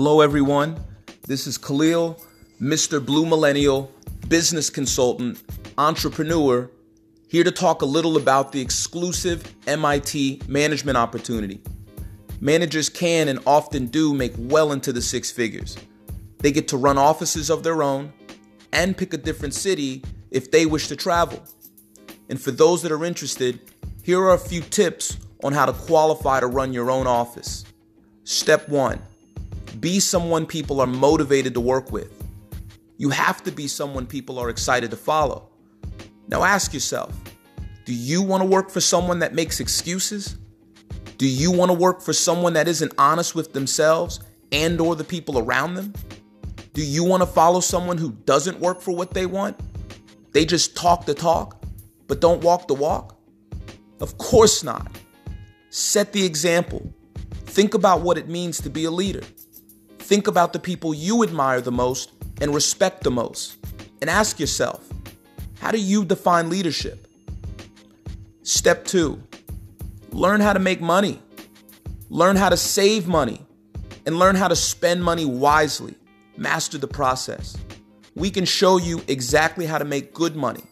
Hello, everyone. This is Khalil, Mr. Blue Millennial, business consultant, entrepreneur, here to talk a little about the exclusive MIT management opportunity. Managers can and often do make well into the six figures. They get to run offices of their own and pick a different city if they wish to travel. And for those that are interested, here are a few tips on how to qualify to run your own office. Step one be someone people are motivated to work with. You have to be someone people are excited to follow. Now ask yourself do you want to work for someone that makes excuses? Do you want to work for someone that isn't honest with themselves and or the people around them? Do you want to follow someone who doesn't work for what they want? They just talk the talk, but don't walk the walk? Of course not. Set the example. Think about what it means to be a leader. Think about the people you admire the most and respect the most. And ask yourself, how do you define leadership? Step two, learn how to make money, learn how to save money, and learn how to spend money wisely. Master the process. We can show you exactly how to make good money.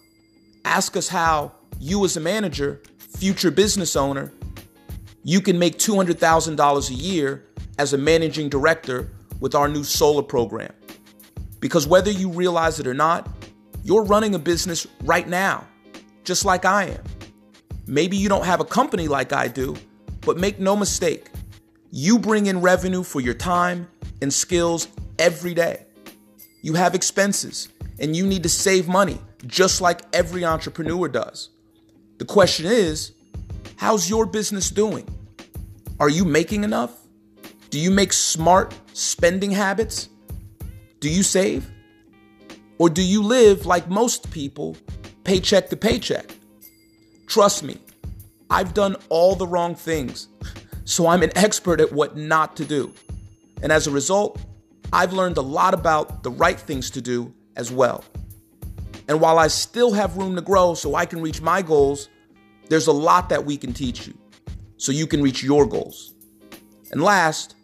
Ask us how you, as a manager, future business owner, you can make $200,000 a year as a managing director with our new solar program. Because whether you realize it or not, you're running a business right now, just like I am. Maybe you don't have a company like I do, but make no mistake, you bring in revenue for your time and skills every day. You have expenses and you need to save money, just like every entrepreneur does. The question is, how's your business doing? Are you making enough? Do you make smart spending habits? Do you save? Or do you live like most people, paycheck to paycheck? Trust me, I've done all the wrong things, so I'm an expert at what not to do. And as a result, I've learned a lot about the right things to do as well. And while I still have room to grow so I can reach my goals, there's a lot that we can teach you so you can reach your goals. And last,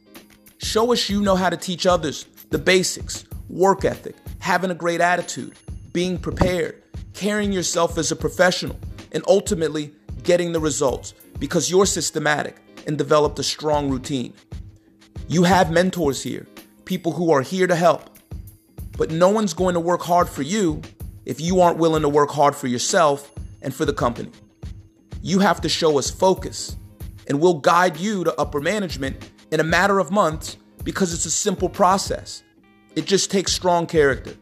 show us you know how to teach others the basics work ethic, having a great attitude, being prepared, carrying yourself as a professional, and ultimately getting the results because you're systematic and developed a strong routine. You have mentors here, people who are here to help. But no one's going to work hard for you if you aren't willing to work hard for yourself and for the company. You have to show us focus and we'll guide you to upper management in a matter of months because it's a simple process. It just takes strong character.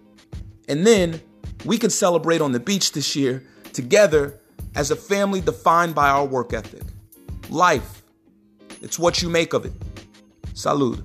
And then we can celebrate on the beach this year together as a family defined by our work ethic. Life, it's what you make of it. Salud.